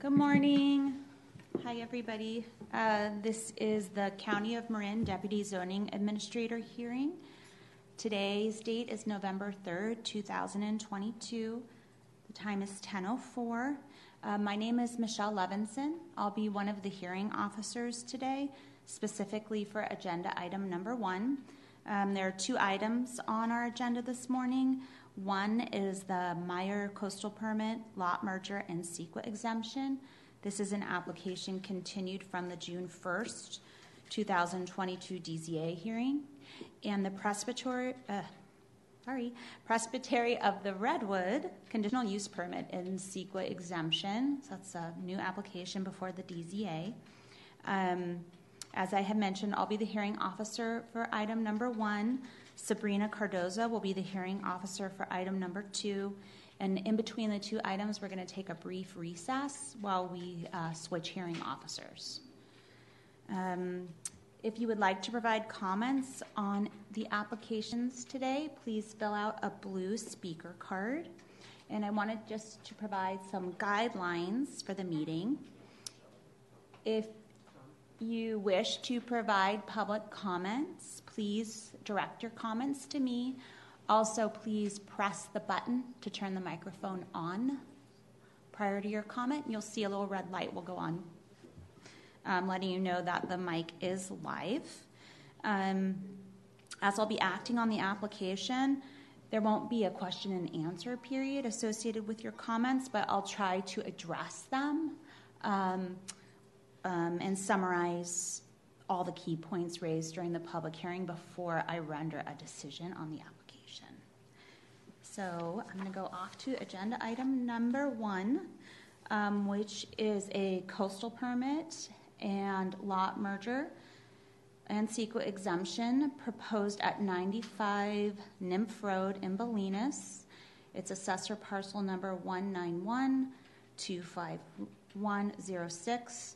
Good morning. Hi, everybody. Uh, This is the County of Marin Deputy Zoning Administrator hearing. Today's date is November 3rd, 2022. The time is 10:04. Uh, My name is Michelle Levinson. I'll be one of the hearing officers today, specifically for agenda item number one. Um, There are two items on our agenda this morning. One is the Meyer Coastal Permit Lot Merger and CEQA exemption. This is an application continued from the June 1st, 2022 DZA hearing. And the Presbytery, uh, sorry, Presbytery of the Redwood conditional use permit and CEQA exemption. So that's a new application before the DZA. Um, as I have mentioned, I'll be the hearing officer for item number one. Sabrina Cardoza will be the hearing officer for item number two. And in between the two items, we're going to take a brief recess while we uh, switch hearing officers. Um, if you would like to provide comments on the applications today, please fill out a blue speaker card. And I wanted just to provide some guidelines for the meeting. If you wish to provide public comments, please direct your comments to me. Also, please press the button to turn the microphone on prior to your comment. You'll see a little red light will go on, um, letting you know that the mic is live. Um, as I'll be acting on the application, there won't be a question and answer period associated with your comments, but I'll try to address them. Um, um, and summarize all the key points raised during the public hearing before I render a decision on the application. So I'm going to go off to agenda item number one, um, which is a coastal permit and lot merger and CEQA exemption proposed at 95 Nymph Road in Bolinas. It's assessor parcel number 191-25106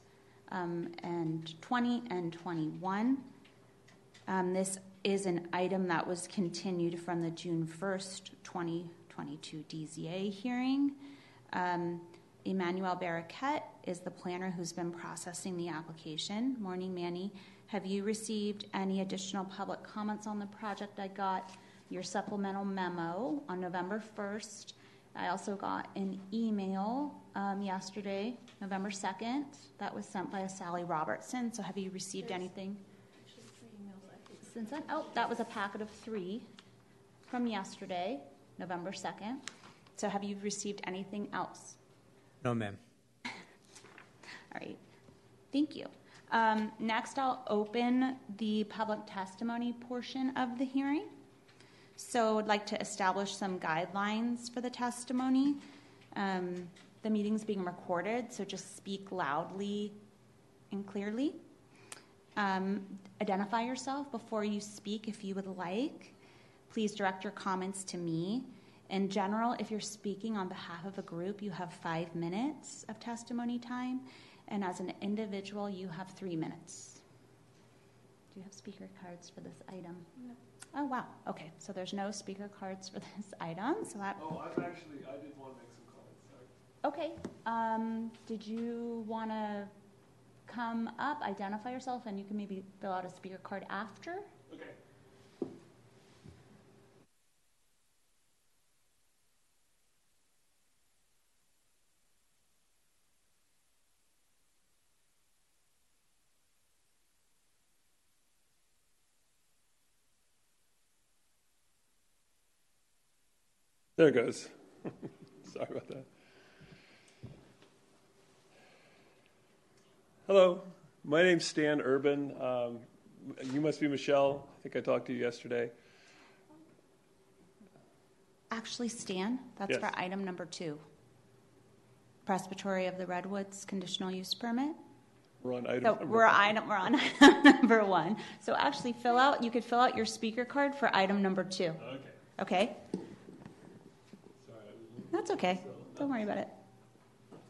um, and 20 and 21. Um, this is an item that was continued from the June 1st, 2022 DZA hearing. Um, Emmanuel Barraquette is the planner who's been processing the application. Morning, Manny. Have you received any additional public comments on the project? I got your supplemental memo on November 1st. I also got an email um, yesterday, November 2nd, that was sent by a Sally Robertson. So have you received There's anything emails, since then? Oh, that was a packet of three from yesterday, November 2nd. So have you received anything else? No, ma'am. All right, thank you. Um, Next, I'll open the public testimony portion of the hearing. So I'd like to establish some guidelines for the testimony. Um, The meeting's being recorded, so just speak loudly and clearly. Um, Identify yourself before you speak if you would like. Please direct your comments to me. In general, if you're speaking on behalf of a group, you have five minutes of testimony time, and as an individual, you have three minutes. Do you have speaker cards for this item? No. Oh, wow. Okay, so there's no speaker cards for this item, so that, Oh, I'm actually, I did want to make some comments, sorry. Okay. Um, did you want to come up, identify yourself, and you can maybe fill out a speaker card after? Okay. There it goes. Sorry about that. Hello, my name's Stan Urban. Um, you must be Michelle. I think I talked to you yesterday. Actually, Stan, that's Yes. for item number two. Presbytery of the Redwoods conditional use permit. We're on item So number we're one. item, we're on item number one. So actually, fill out, you could fill out your speaker card for item number two, Okay. okay? Sorry, That's okay. Don't worry about it.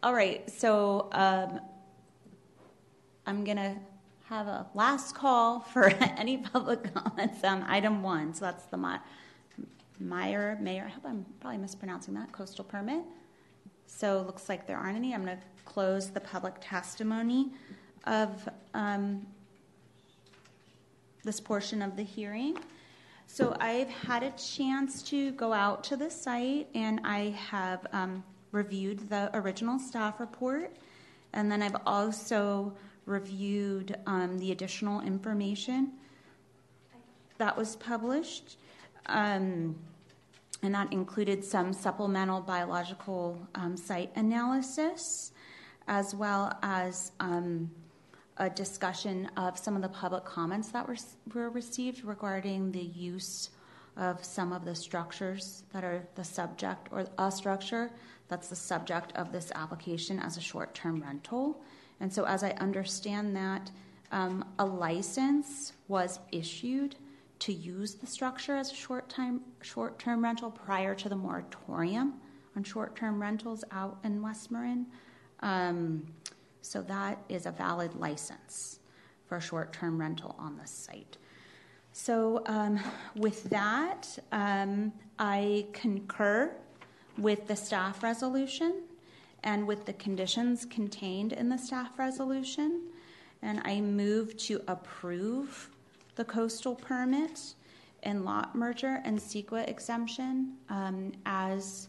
All right, so um, I'm going to have a last call for any public comments on item one. So that's the Meyer, Mayor, I hope I'm probably mispronouncing that, coastal permit. So it looks like there aren't any. I'm going to close the public testimony of um, this portion of the hearing. So I've had a chance to go out to the site and I have um, reviewed the original staff report. And then I've also reviewed um, the additional information that was published. Um, and that included some supplemental biological um, site analysis, as well as um, a discussion of some of the public comments that were, were received regarding the use of some of the structures that are the subject or a structure that's the subject of this application as a short term rental. And so, as I understand that, um, a license was issued to use the structure as a short time short term rental prior to the moratorium on short term rentals out in West Marin. Um, so that is a valid license for a short term rental on the site. So, um, with that, um, I concur with the staff resolution and with the conditions contained in the staff resolution. And I move to approve the coastal permit and lot merger and CEQA exemption um, as,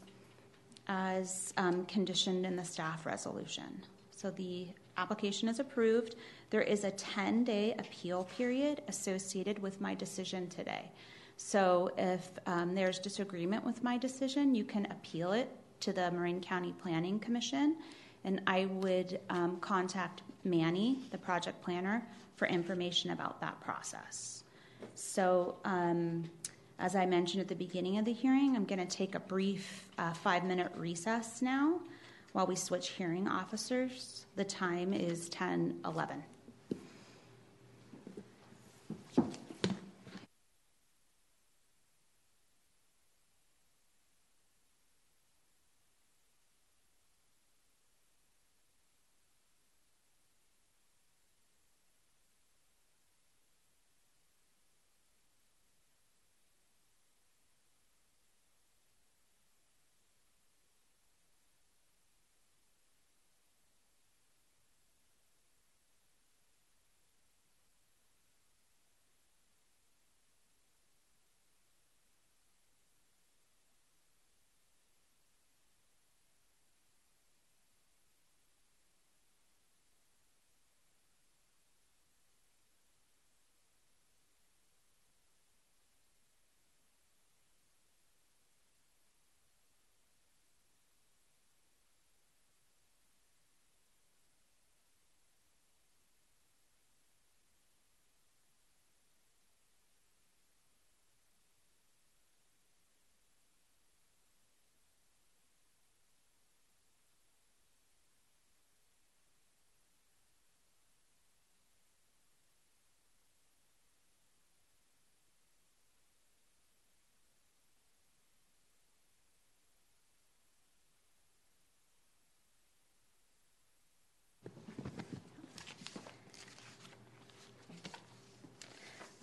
as um, conditioned in the staff resolution. So the application is approved. There is a 10 day appeal period associated with my decision today. So if um, there's disagreement with my decision, you can appeal it to the Marin County Planning Commission, and I would um, contact Manny, the project planner, for information about that process. So, um, as I mentioned at the beginning of the hearing, I'm going to take a brief uh, five minute recess now while we switch hearing officers. The time is 10 11.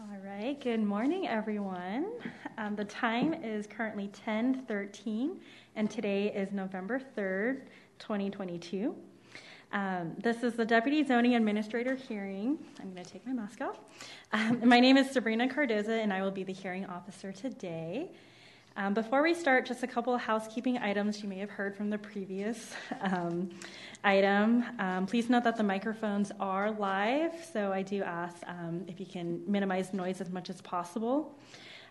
All good morning, everyone. Um, the time is currently 10:13, and today is November 3rd, 2022. Um, this is the Deputy Zoning Administrator hearing. I'm going to take my mask off. Um, my name is Sabrina Cardoza, and I will be the hearing officer today. Um, before we start, just a couple of housekeeping items you may have heard from the previous um, item. Um, please note that the microphones are live, so I do ask um, if you can minimize noise as much as possible.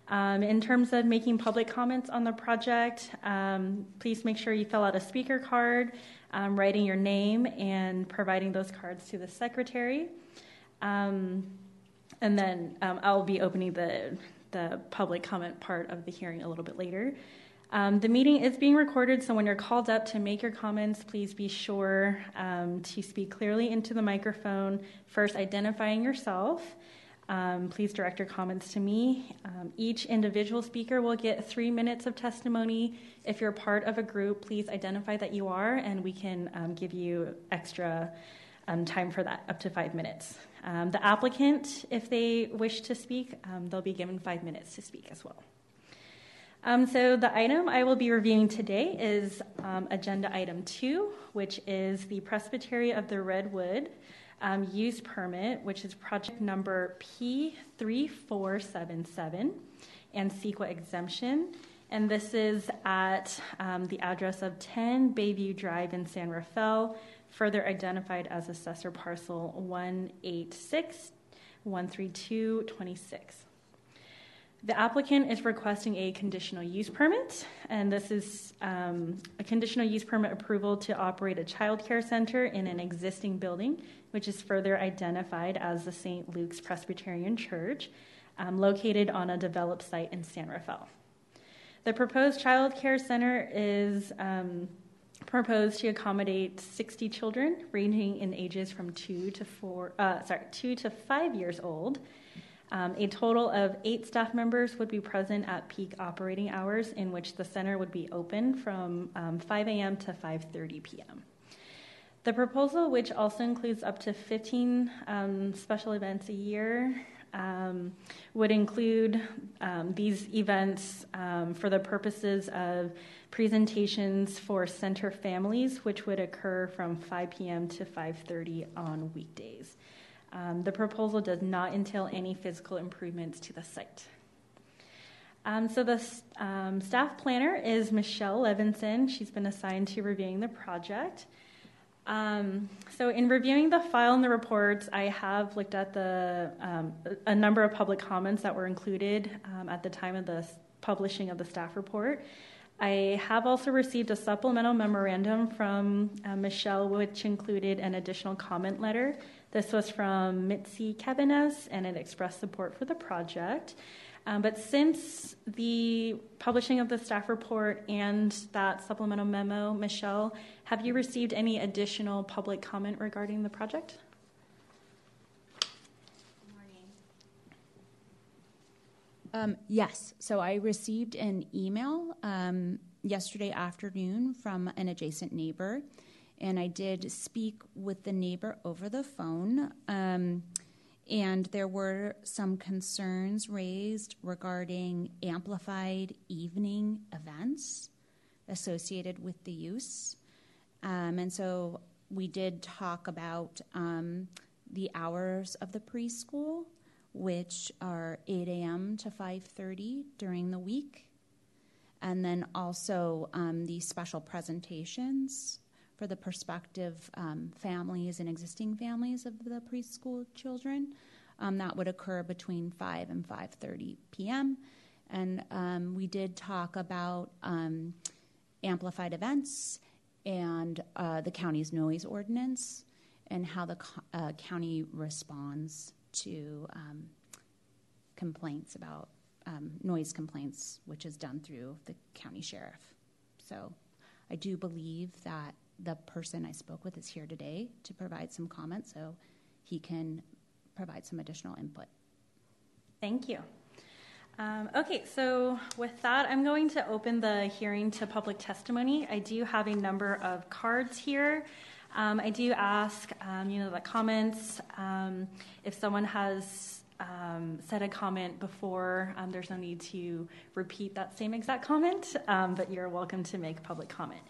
Um, in terms of making public comments on the project, um, please make sure you fill out a speaker card, writing your name, and providing those cards to the secretary. and then I'll be opening the the public comment part of the hearing a little bit later. Um, the meeting is being recorded, so when you're called up to make your comments, please be sure um, to speak clearly into the microphone, first identifying yourself. Um, please direct your comments to me. Um, each individual speaker will get three minutes of testimony. If you're part of a group, please identify that you are, and we can um, give you extra um, time for that, up to five minutes. Um, the applicant, if they wish to speak, um, they'll be given five minutes to speak as well. Um, so the item I will be reviewing today is um, agenda item two, which is the Presbytery of the Redwood um, use permit, which is project number P3477 and CEQA exemption. And this is at um, the address of 10 Bayview Drive in San Rafael, further identified as assessor parcel 186 13226. The applicant is requesting a conditional use permit, and this is um, a conditional use permit approval to operate a child care center in an existing building, which is further identified as the St. Luke's Presbyterian Church, um, located on a developed site in San Rafael. The proposed child care center is um, proposed to accommodate 60 children, ranging in ages from two to four, uh, sorry, two to five years old um, a total of eight staff members would be present at peak operating hours, in which the center would be open from um, 5 a.m. to 5:30 p.m. The proposal, which also includes up to 15 um, special events a year, um, would include um, these events um, for the purposes of presentations for center families, which would occur from 5 p.m. to 5:30 on weekdays. Um, the proposal does not entail any physical improvements to the site. Um, so the um, staff planner is Michelle Levinson. She's been assigned to reviewing the project. Um, so in reviewing the file and the reports, I have looked at the um, a number of public comments that were included um, at the time of the publishing of the staff report. I have also received a supplemental memorandum from uh, Michelle, which included an additional comment letter this was from Mitzi Cabanas, and it expressed support for the project. Um, but since the publishing of the staff report and that supplemental memo, Michelle, have you received any additional public comment regarding the project? Um, yes. So I received an email um, yesterday afternoon from an adjacent neighbor and I did speak with the neighbor over the phone. Um, and there were some concerns raised regarding amplified evening events associated with the use. Um, and so we did talk about um, the hours of the preschool, which are 8 a.m. to 5:30 during the week, and then also um, the special presentations for the prospective um, families and existing families of the preschool children. Um, that would occur between 5 and 5:30 p.m. And um, we did talk about um, amplified events and uh, the county's noise ordinance and how the co- uh, county responds to um, complaints about um, noise complaints, which is done through the county sheriff. So I do believe that the person I spoke with is here today to provide some comments so he can provide some additional input. Thank you. Um, okay, so with that, I'm going to open the hearing to public testimony. I do have a number of cards here. Um, I do ask, um, you know, the comments. Um, if someone has um, said a comment before, um, there's no need to repeat that same exact comment, but you're welcome to make public comment.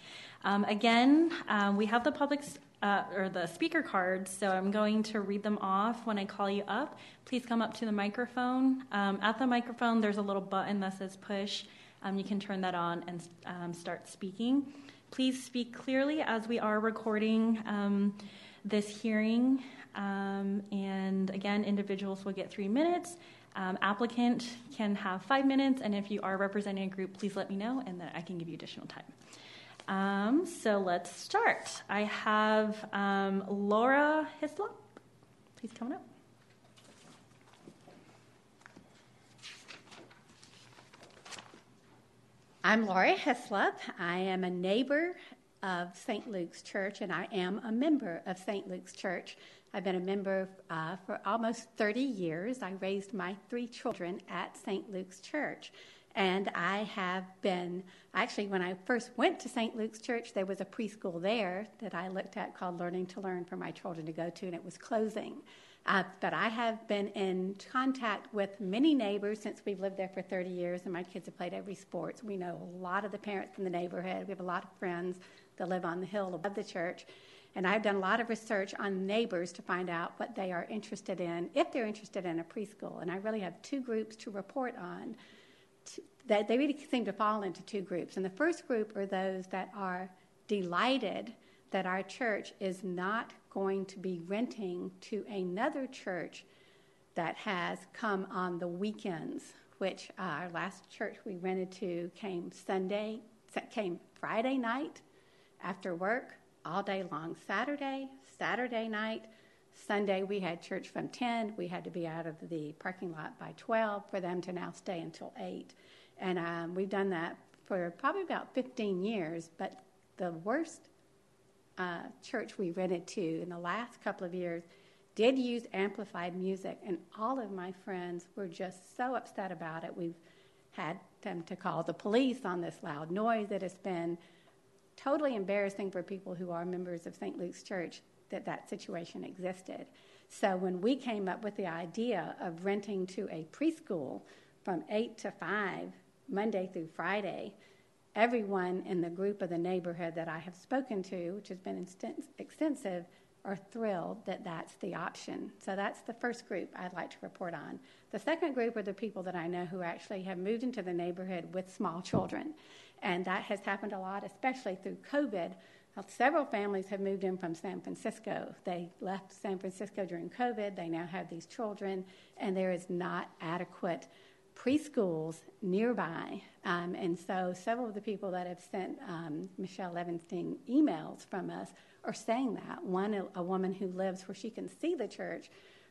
Um, again, um, we have the public uh, or the speaker cards, so I'm going to read them off when I call you up. Please come up to the microphone. Um, at the microphone, there's a little button that says push. Um, you can turn that on and um, start speaking. Please speak clearly as we are recording um, this hearing. and again, individuals will get three minutes. Um, applicant can have five minutes, and if you are representing a group, please let me know, and then I can give you additional time. Um, so let's start. I have um, Laura Hislop. Please come on up. I'm Laura Heslop. I am a neighbor of St. Luke's Church, and I am a member of St. Luke's Church. I've been a member uh, for almost 30 years. I raised my three children at St. Luke's Church. And I have been, actually, when I first went to St. Luke's Church, there was a preschool there that I looked at called Learning to Learn for my children to go to, and it was closing. Uh, but I have been in contact with many neighbors since we've lived there for 30 years, and my kids have played every sport. We know a lot of the parents in the neighborhood. We have a lot of friends that live on the hill above the church. And I've done a lot of research on neighbors to find out what they are interested in, if they're interested in a preschool. And I really have two groups to report on. That they really seem to fall into two groups. And the first group are those that are delighted that our church is not going to be renting to another church that has come on the weekends, which our last church we rented to came Sunday, came Friday night after work, all day long Saturday, Saturday night. Sunday, we had church from 10. We had to be out of the parking lot by 12 for them to now stay until 8. And um, we've done that for probably about 15 years. But the worst uh, church we rented to in the last couple of years did use amplified music, and all of my friends were just so upset about it. We've had them to call the police on this loud noise that has been totally embarrassing for people who are members of St. Luke's Church that that situation existed. So when we came up with the idea of renting to a preschool from 8 to 5, Monday through Friday, everyone in the group of the neighborhood that I have spoken to, which has been extensive, are thrilled that that's the option. So that's the first group I'd like to report on. The second group are the people that I know who actually have moved into the neighborhood with small children. And that has happened a lot, especially through COVID. Several families have moved in from San Francisco. They left San Francisco during COVID. They now have these children, and there is not adequate preschools nearby. Um, and so several of the people that have sent um, Michelle Levenstein emails from us are saying that. One, a, woman who lives where she can see the church,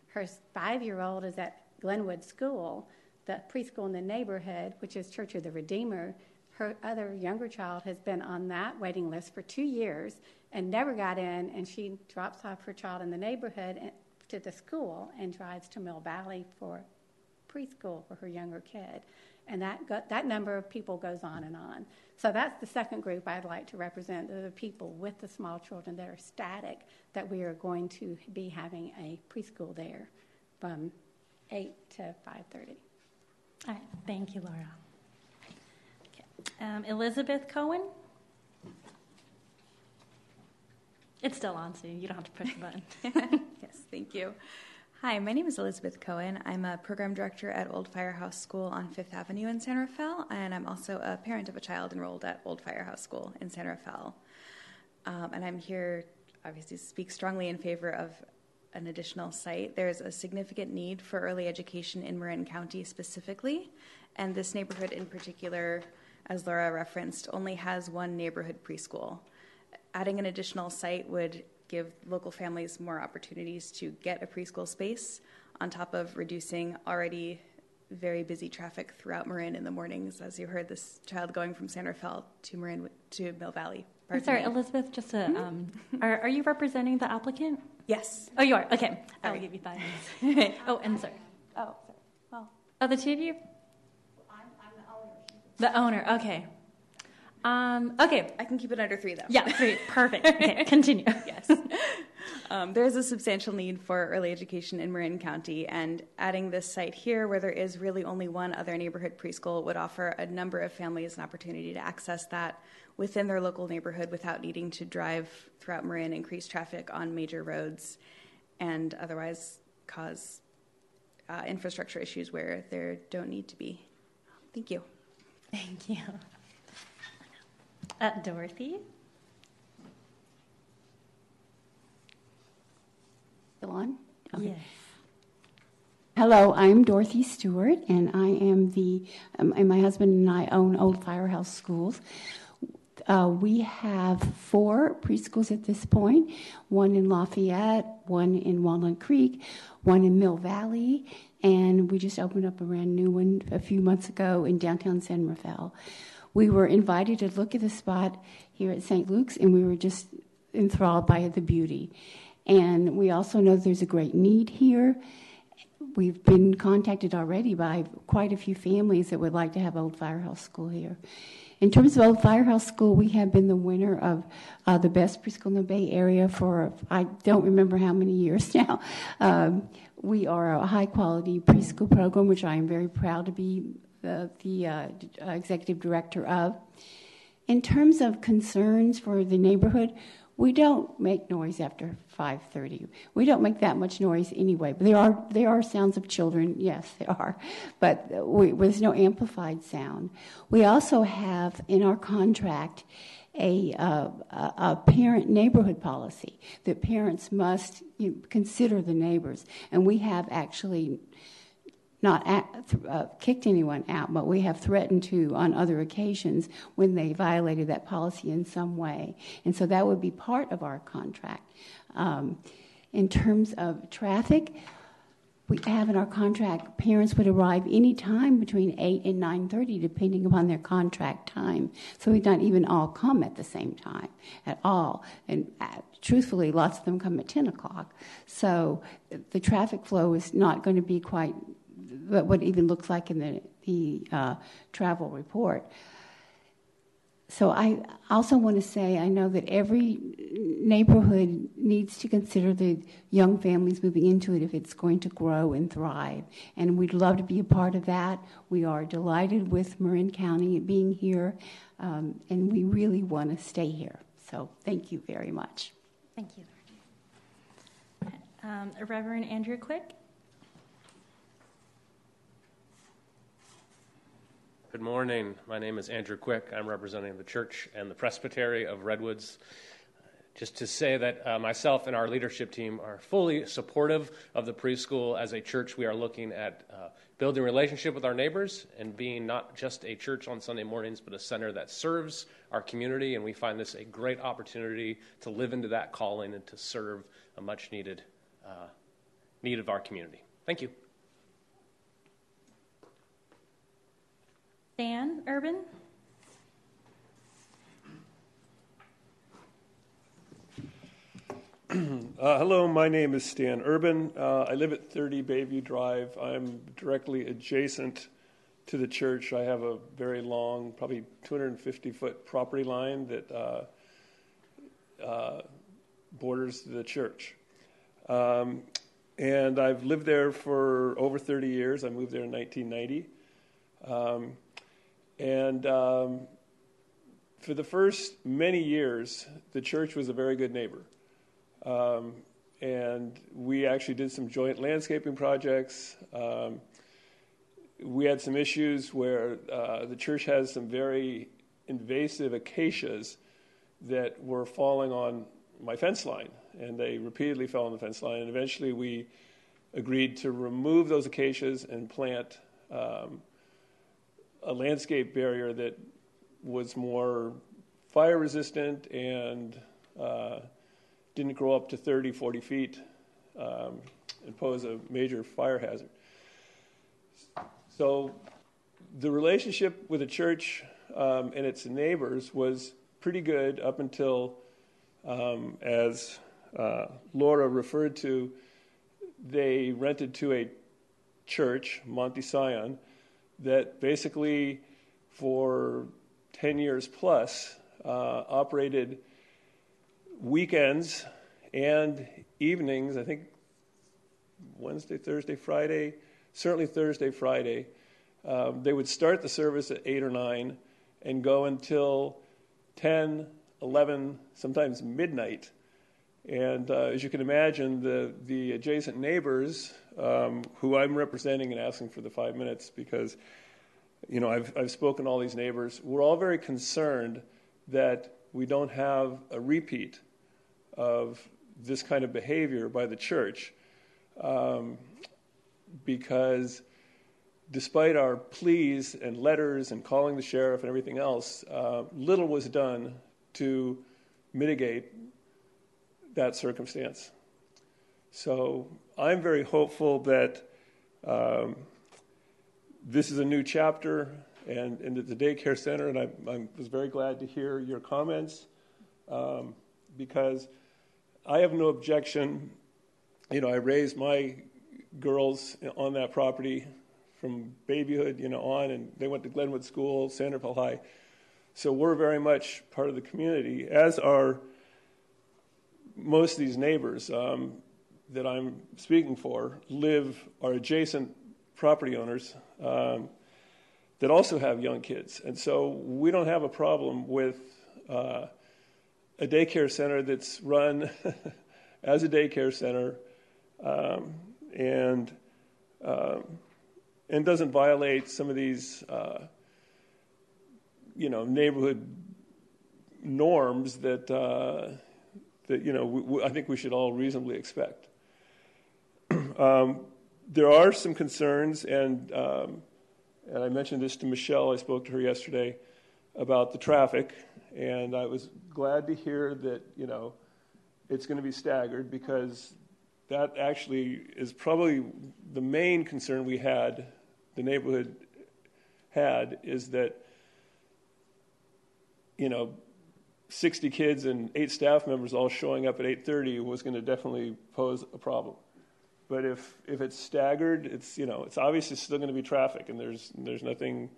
her five year old is at Glenwood School, the preschool in the neighborhood, which is Church of the Redeemer. Her other younger child has been on that waiting list for two years and never got in, and she drops off her child in the neighborhood to the school and drives to Mill Valley for preschool for her younger kid. And that, go, that number of people goes on and on. So that's the second group I'd like to represent, the people with the small children that are static, that we are going to be having a preschool there from 8 to 5.30. All right, thank you, Laura. Okay. Um, Elizabeth Cohen? It's still on, so you don't have to push the button. yes, thank you. Hi, my name is Elizabeth Cohen. I'm a program director at Old Firehouse School on Fifth Avenue in San Rafael, and I'm also a parent of a child enrolled at Old Firehouse School in San Rafael. Um, and I'm here, obviously, to speak strongly in favor of an additional site. There's a significant need for early education in Marin County specifically, and this neighborhood in particular, as Laura referenced, only has one neighborhood preschool. Adding an additional site would give local families more opportunities to get a preschool space on top of reducing already very busy traffic throughout Marin in the mornings, as you heard this child going from San Rafael to Marin to Mill Valley. I'm sorry, Elizabeth, just to, mm-hmm. um, are, are you representing the applicant? Yes. Oh, you are? Okay. I will give you five minutes. oh, and sorry. Oh, sorry. Well, oh, the two of you? I'm, I'm the owner. The owner, okay. Um, okay. I can keep it under three, though. Yeah, three. Perfect. Okay, continue. yes. Um, there is a substantial need for early education in Marin County, and adding this site here, where there is really only one other neighborhood preschool, would offer a number of families an opportunity to access that within their local neighborhood without needing to drive throughout Marin, increase traffic on major roads, and otherwise cause uh, infrastructure issues where there don't need to be. Thank you. Thank you. Uh, Dorothy? Still on? Okay. Yes. Hello, I'm Dorothy Stewart, and I am the, um, and my husband and I own Old Firehouse Schools. Uh, we have four preschools at this point one in Lafayette, one in Walnut Creek, one in Mill Valley, and we just opened up a brand new one a few months ago in downtown San Rafael we were invited to look at the spot here at St. Luke's, and we were just enthralled by the beauty. And we also know there's a great need here. We've been contacted already by quite a few families that would like to have Old Firehouse School here. In terms of Old Firehouse School, we have been the winner of uh, the best preschool in the Bay Area for I don't remember how many years now. Um, we are a high quality preschool program, which I am very proud to be the, the uh, executive director of. In terms of concerns for the neighborhood, we don't make noise after 5:30. We don't make that much noise anyway. But there are there are sounds of children. Yes, there are, but we, there's no amplified sound. We also have in our contract a, uh, a parent neighborhood policy that parents must you know, consider the neighbors, and we have actually not uh, kicked anyone out, but we have threatened to on other occasions when they violated that policy in some way. And so that would be part of our contract. Um, in terms of traffic, we have in our contract parents would arrive any time between 8 and 9.30 depending upon their contract time so we don't even all come at the same time at all and uh, truthfully lots of them come at 10 o'clock so the traffic flow is not going to be quite what it even looks like in the, the uh, travel report. So I also want to say I know that every neighborhood needs to consider the young families moving into it if it's going to grow and thrive. And we'd love to be a part of that. We are delighted with Marin County being here, um, and we really want to stay here. So thank you very much. Thank you. Um, Reverend Andrew Quick. Good morning. My name is Andrew Quick. I'm representing the church and the presbytery of Redwoods. Just to say that uh, myself and our leadership team are fully supportive of the preschool. As a church, we are looking at uh, building relationship with our neighbors and being not just a church on Sunday mornings, but a center that serves our community. And we find this a great opportunity to live into that calling and to serve a much needed uh, need of our community. Thank you. Stan Urban? Uh, hello, my name is Stan Urban. Uh, I live at 30 Bayview Drive. I'm directly adjacent to the church. I have a very long, probably 250 foot property line that uh, uh, borders the church. Um, and I've lived there for over 30 years. I moved there in 1990. Um, and um, for the first many years, the church was a very good neighbor. Um, and we actually did some joint landscaping projects. Um, we had some issues where uh, the church has some very invasive acacias that were falling on my fence line, and they repeatedly fell on the fence line. And eventually, we agreed to remove those acacias and plant um, a landscape barrier that was more fire resistant and uh, didn't grow up to 30, 40 feet um, and pose a major fire hazard. So the relationship with the church um, and its neighbors was pretty good up until, um, as uh, Laura referred to, they rented to a church, Monte Sion, that basically for 10 years plus uh, operated weekends and evenings, I think Wednesday, Thursday, Friday, certainly Thursday, Friday. Um, they would start the service at 8 or 9 and go until 10, 11, sometimes midnight. And uh, as you can imagine, the, the adjacent neighbors um, who I'm representing and asking for the five minutes because, you know, I've, I've spoken to all these neighbors. We're all very concerned that we don't have a repeat of this kind of behavior by the church um, because despite our pleas and letters and calling the sheriff and everything else, uh, little was done to mitigate that circumstance. So I'm very hopeful that um, this is a new chapter and, and the daycare center, and I, I, was very glad to hear your comments um, because I have no objection. You know, I raised my girls on that property from babyhood, you know, on, and they went to Glenwood School, Sanderville High. So we're very much part of the community, as are most of these neighbors um, that I'm speaking for live are adjacent property owners um, that also have young kids, and so we don't have a problem with uh, a daycare center that's run as a daycare center um, and um, and doesn't violate some of these uh, you know neighborhood norms that uh, that you know we, I think we should all reasonably expect. um, there are some concerns, and um, and I mentioned this to Michelle. I spoke to her yesterday about the traffic, and I was glad to hear that you know it's going to be staggered because that actually is probably the main concern we had, the neighborhood had, is that you know 60 kids and eight staff members all showing up at 8:30 was going to definitely pose a problem. But if if it's staggered, it's you know it's obviously still going to be traffic, and there's there's nothing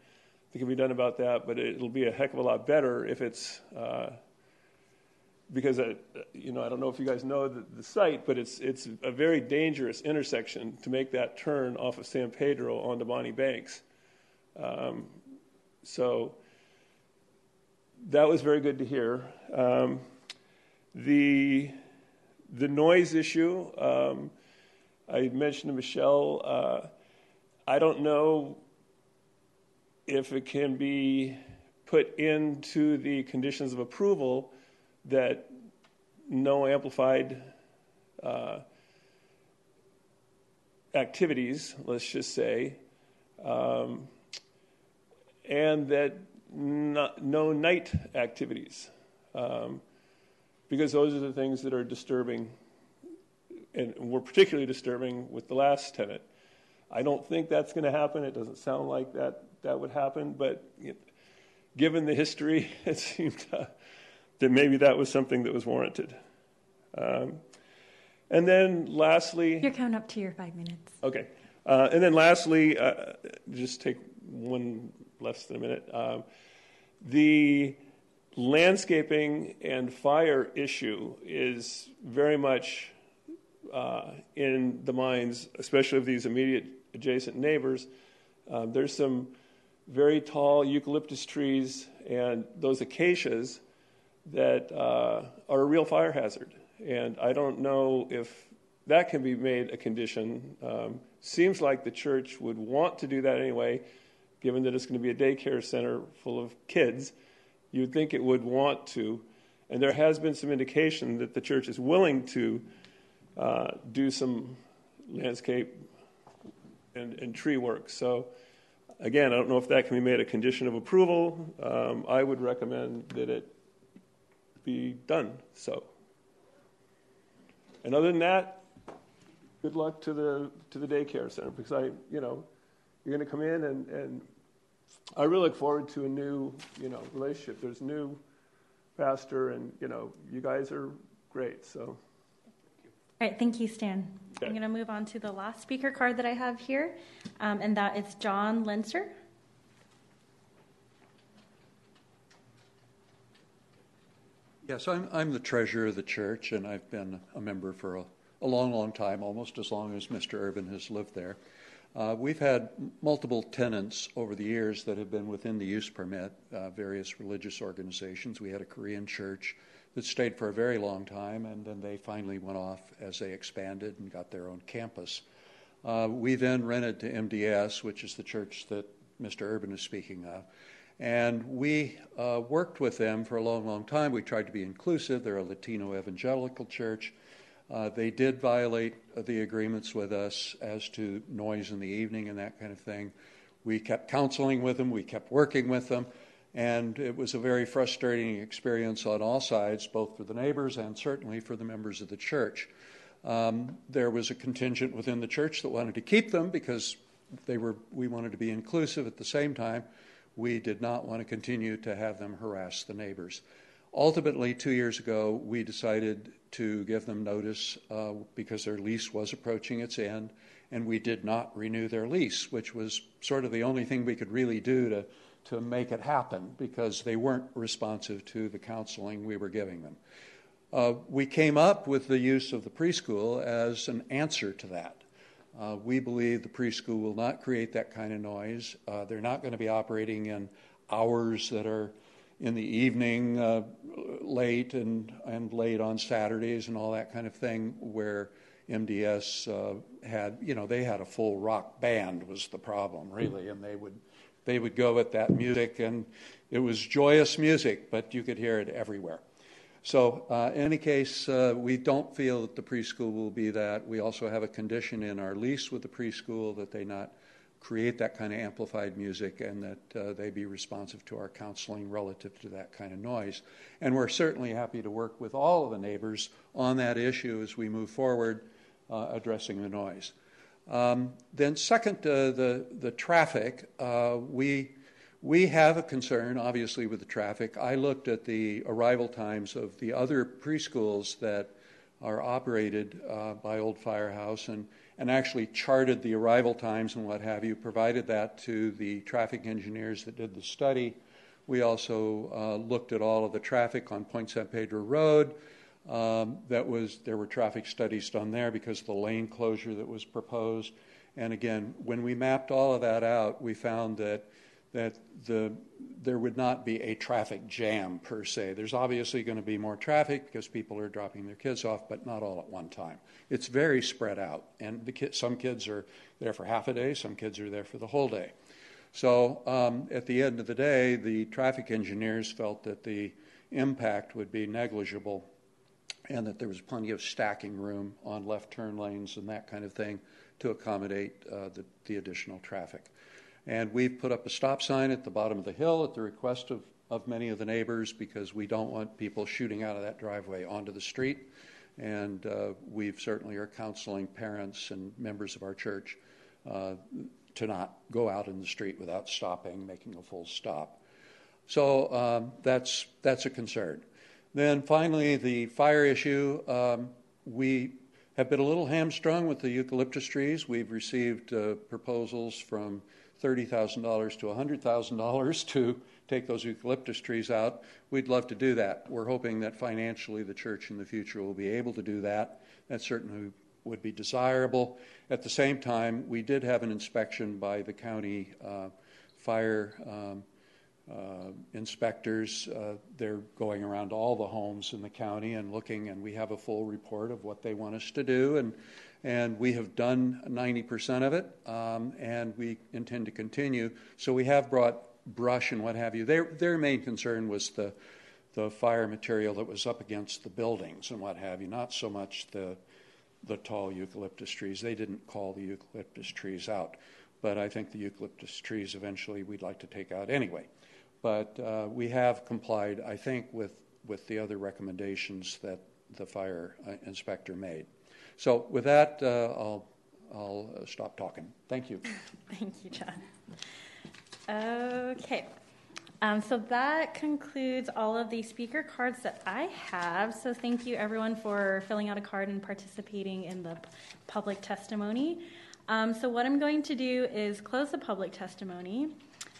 that can be done about that. But it'll be a heck of a lot better if it's uh, because I, you know I don't know if you guys know the, the site, but it's it's a very dangerous intersection to make that turn off of San Pedro onto Bonnie Banks. Um, so that was very good to hear. Um, the the noise issue, um, I mentioned to Michelle. Uh, I don't know if it can be put into the conditions of approval that no amplified uh, activities, let's just say, um, and that not, no night activities, um, because those are the things that are disturbing, and were particularly disturbing with the last tenant. I don't think that's going to happen. It doesn't sound like that that would happen, but you know, given the history, it seemed uh, that maybe that was something that was warranted. Um, and then lastly, you're coming up to your five minutes. Okay. Uh, and then lastly, uh, just take one less than a minute. Um, the landscaping and fire issue is very much uh, in the minds, especially of these immediate adjacent neighbors. Um, there's some very tall eucalyptus trees and those acacias that uh, are a real fire hazard. And I don't know if that can be made a condition. Um, seems like the church would want to do that anyway given that it's going to be a daycare center full of kids, you'd think it would want to. And there has been some indication that the church is willing to uh, do some landscape and, and, tree work. So, again, I don't know if that can be made a condition of approval. Um, I would recommend that it be done so. And other than that, good luck to the to the daycare center because I, you know, you're going to come in and, and I really look forward to a new, you know, relationship. There's new pastor, and you know, you guys are great. So. All right, thank you, Stan. Okay. I'm going to move on to the last speaker card that I have here, um, and that is John Lenser. Yes, I'm, I'm the treasurer of the church, and I've been a member for a, a long, long time, almost as long as Mr. Urban has lived there. Uh, we've had multiple tenants over the years that have been within the use permit, uh, various religious organizations. We had a Korean church that stayed for a very long time, and then they finally went off as they expanded and got their own campus. Uh, we then rented to MDS, which is the church that Mr. Urban is speaking of. And we uh, worked with them for a long, long time. We tried to be inclusive. They're a Latino evangelical church. Uh, they did violate the agreements with us as to noise in the evening and that kind of thing. We kept counseling with them, we kept working with them, and it was a very frustrating experience on all sides, both for the neighbors and certainly for the members of the church. Um, there was a contingent within the church that wanted to keep them because they were, we wanted to be inclusive at the same time. We did not want to continue to have them harass the neighbors. Ultimately, two years ago, we decided to give them notice uh, because their lease was approaching its end, and we did not renew their lease, which was sort of the only thing we could really do to, to make it happen because they weren't responsive to the counseling we were giving them. Uh, we came up with the use of the preschool as an answer to that. Uh, we believe the preschool will not create that kind of noise. Uh, they're not going to be operating in hours that are in the evening, uh, late and, and late on Saturdays and all that kind of thing, where MDS uh, had, you know, they had a full rock band was the problem, really, and they would they would go with that music, and it was joyous music, but you could hear it everywhere. So, uh, in any case, uh, we don't feel that the preschool will be that. We also have a condition in our lease with the preschool that they not create that kind of amplified music and that uh, they be responsive to our counseling relative to that kind of noise. And we're certainly happy to work with all of the neighbors on that issue as we move forward uh, addressing the noise. Um, then, second, uh, the the traffic. Uh, we we have a concern, obviously, with the traffic. I looked at the arrival times of the other preschools that are operated uh, by Old Firehouse and and actually charted the arrival times and what have you. Provided that to the traffic engineers that did the study. We also uh, looked at all of the traffic on Point San Pedro Road um, that was there were traffic studies done there because of the lane closure that was proposed. And again, when we mapped all of that out, we found that that the there would not be a traffic jam per se. There's obviously going to be more traffic because people are dropping their kids off, but not all at one time. It's very spread out, and the ki- some kids are there for half a day, some kids are there for the whole day. So um, at the end of the day, the traffic engineers felt that the impact would be negligible and that there was plenty of stacking room on left turn lanes and that kind of thing to accommodate uh, the, the, additional traffic. And we've put up a stop sign at the bottom of the hill at the request of, of many of the neighbors because we don't want people shooting out of that driveway onto the street. And uh, we've certainly are counseling parents and members of our church uh, to not go out in the street without stopping, making a full stop. So um, that's, that's a concern. Then finally, the fire issue. Um, we have been a little hamstrung with the eucalyptus trees. We've received uh, proposals from $30,000 to $100,000 to take those eucalyptus trees out. We'd love to do that. We're hoping that financially the church in the future will be able to do that. That certainly would be desirable. At the same time, we did have an inspection by the county uh, fire um, uh, inspectors. Uh, they're going around all the homes in the county and looking, and we have a full report of what they want us to do. And, and we have done 90% of it, um, and we intend to continue. So we have brought brush and what have you. Their, their main concern was the, the fire material that was up against the buildings and what have you, not so much the, the tall eucalyptus trees. They didn't call the eucalyptus trees out, but I think the eucalyptus trees eventually we'd like to take out anyway. But uh, we have complied, I think, with, with the other recommendations that the fire uh, inspector made. So with that, uh, I'll, I'll uh, stop talking. Thank you. Thank you, John. Okay. Um, so that concludes all of the speaker cards that I have. So thank you everyone for filling out a card and participating in the public testimony. Um, so what I'm going to do is close the public testimony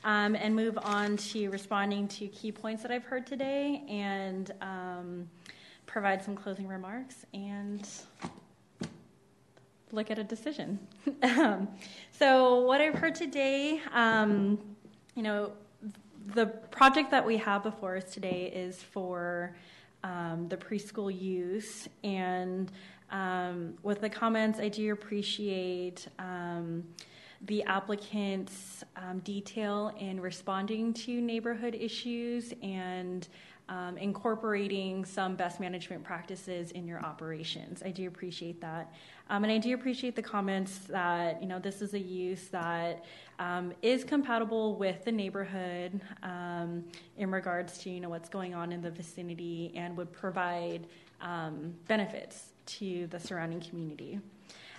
um, and move on to responding to key points that I've heard today and um, provide some closing remarks and look at a decision. um, so, what I've heard today, um, you know, the project that we have before us today is for um, the preschool use and um, with the comments, I do appreciate the applicant's um, detail in responding to neighborhood issues and um, incorporating some best management practices in your operations. I do appreciate that. Um, and I do appreciate the comments that, you know, this is a use that um, is compatible with the neighborhood um, in regards to, you know, what's going on in the vicinity and would provide um, benefits to the surrounding community.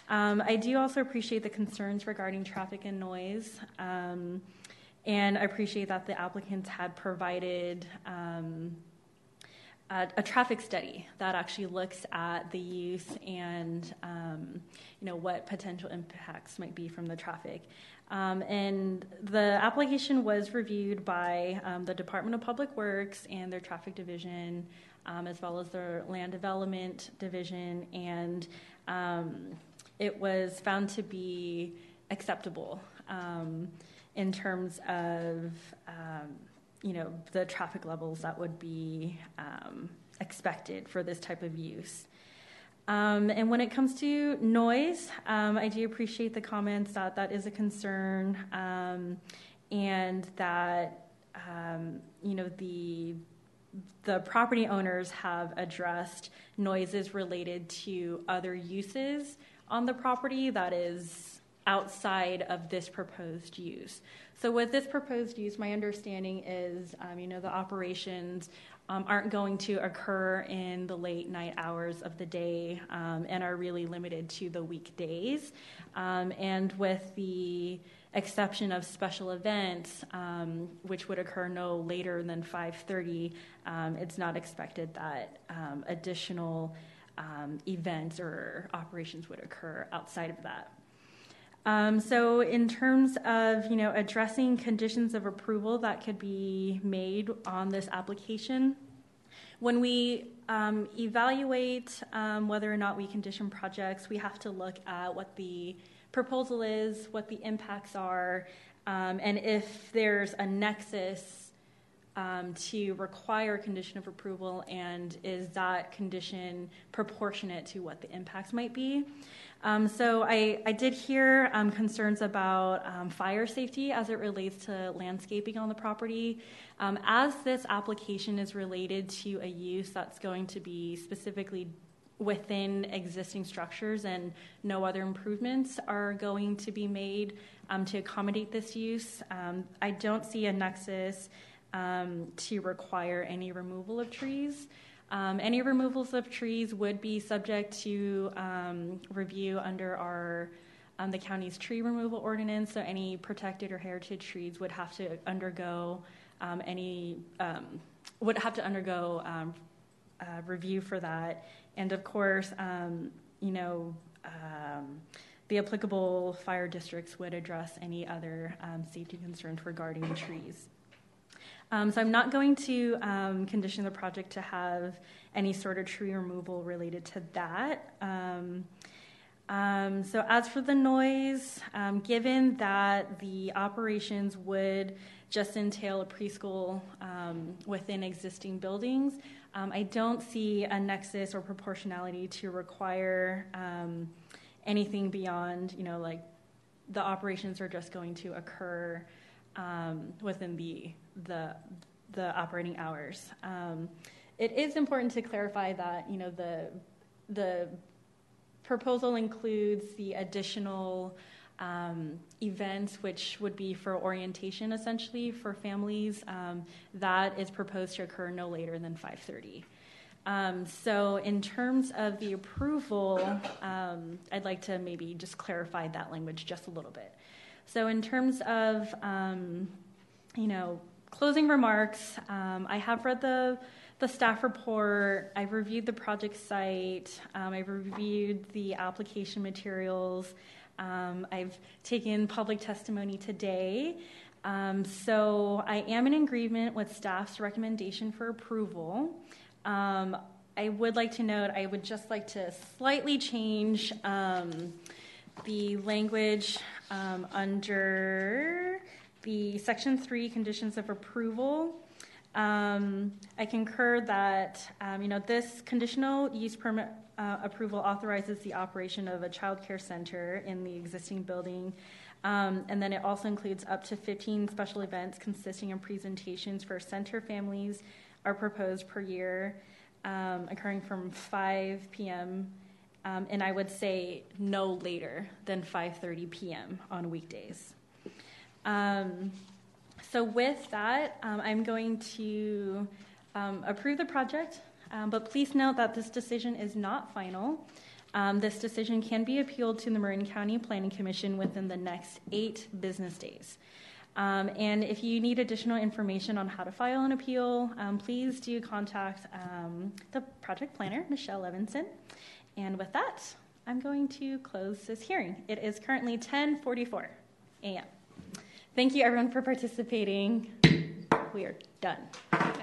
Um, I do also appreciate the concerns regarding traffic and noise. And I appreciate that the applicants had provided um, a, a traffic study that actually looks at the use and um, you know what potential impacts might be from the traffic. Um, and the application was reviewed by um, the Department of Public Works and their traffic division, um, as well as their land development division, and um, it was found to be acceptable in terms of you know, the traffic levels that would be um, expected for this type of use. Um, and when it comes to noise, um, I do appreciate the comments that that is a concern, um, and that um, you know the the property owners have addressed noises related to other uses on the property that is outside of this proposed use. So with this proposed use, my understanding is, um, you know, the operations um, aren't going to occur in the late night hours of the day um, and are really limited to the weekdays. Um, and with the exception of special events, um, which would occur no later than 5:30, um, it's not expected that additional events or operations would occur outside of that. Um, so, in terms of you know addressing conditions of approval that could be made on this application, when we um, evaluate um, whether or not we condition projects, we have to look at what the proposal is, what the impacts are, um, and if there's a nexus um, to require a condition of approval, and is that condition proportionate to what the impacts might be. Um, so I, I, did hear um, concerns about um, fire safety as it relates to landscaping on the property. Um, as this application is related to a use that's going to be specifically within existing structures and no other improvements are going to be made um, to accommodate this use, um, I don't see a nexus to require any removal of trees. Um, any removals of trees would be subject to um, review under our um, the county's tree removal ordinance. So any protected or heritage trees would have to undergo um, any um, would have to undergo um, uh, review for that. And of course, you know. the applicable fire districts would address any other safety concerns regarding trees. Um, so I'm not going to um, condition the project to have any sort of tree removal related to that. Um, um so as for the noise, um, given that the operations would just entail a preschool um, within existing buildings, I don't see a nexus or proportionality to require anything beyond, you know, like the operations are just going to occur within the, the, the operating hours. Um, it is important to clarify that you know the the proposal includes the additional um, events, which would be for orientation essentially for families. Um, that is proposed to occur no later than 5:30. Um, so, in terms of the approval, um, I'd like to maybe just clarify that language just a little bit. So, in terms of, um, you know, closing remarks, um, I have read the the staff report. I've reviewed the project site. Um, I've reviewed the application materials. Um, I've taken public testimony today. Um, so I am in agreement with staff's recommendation for approval. Um, I would like to note I would just like to slightly change the language um, under the section three conditions of approval. Um, I concur that um, you know this conditional use permit uh, approval authorizes the operation of a child care center in the existing building. Um, and then it also includes up to 15 special events consisting of presentations for center families are proposed per year, um, occurring from 5 p.m. Um, and I would say no later than 5:30 p.m. on weekdays. Um, so with that, um, I'm going to um, approve the project, um, but please note that this decision is not final. Um, this decision can be appealed to the Marin County Planning Commission within the next eight business days. Um, and if you need additional information on how to file an appeal, um, please do contact um, the project planner, Michelle Levinson. And with that, I'm going to close this hearing. It is currently 10:44 a.m. Thank you, everyone, for participating. We are done.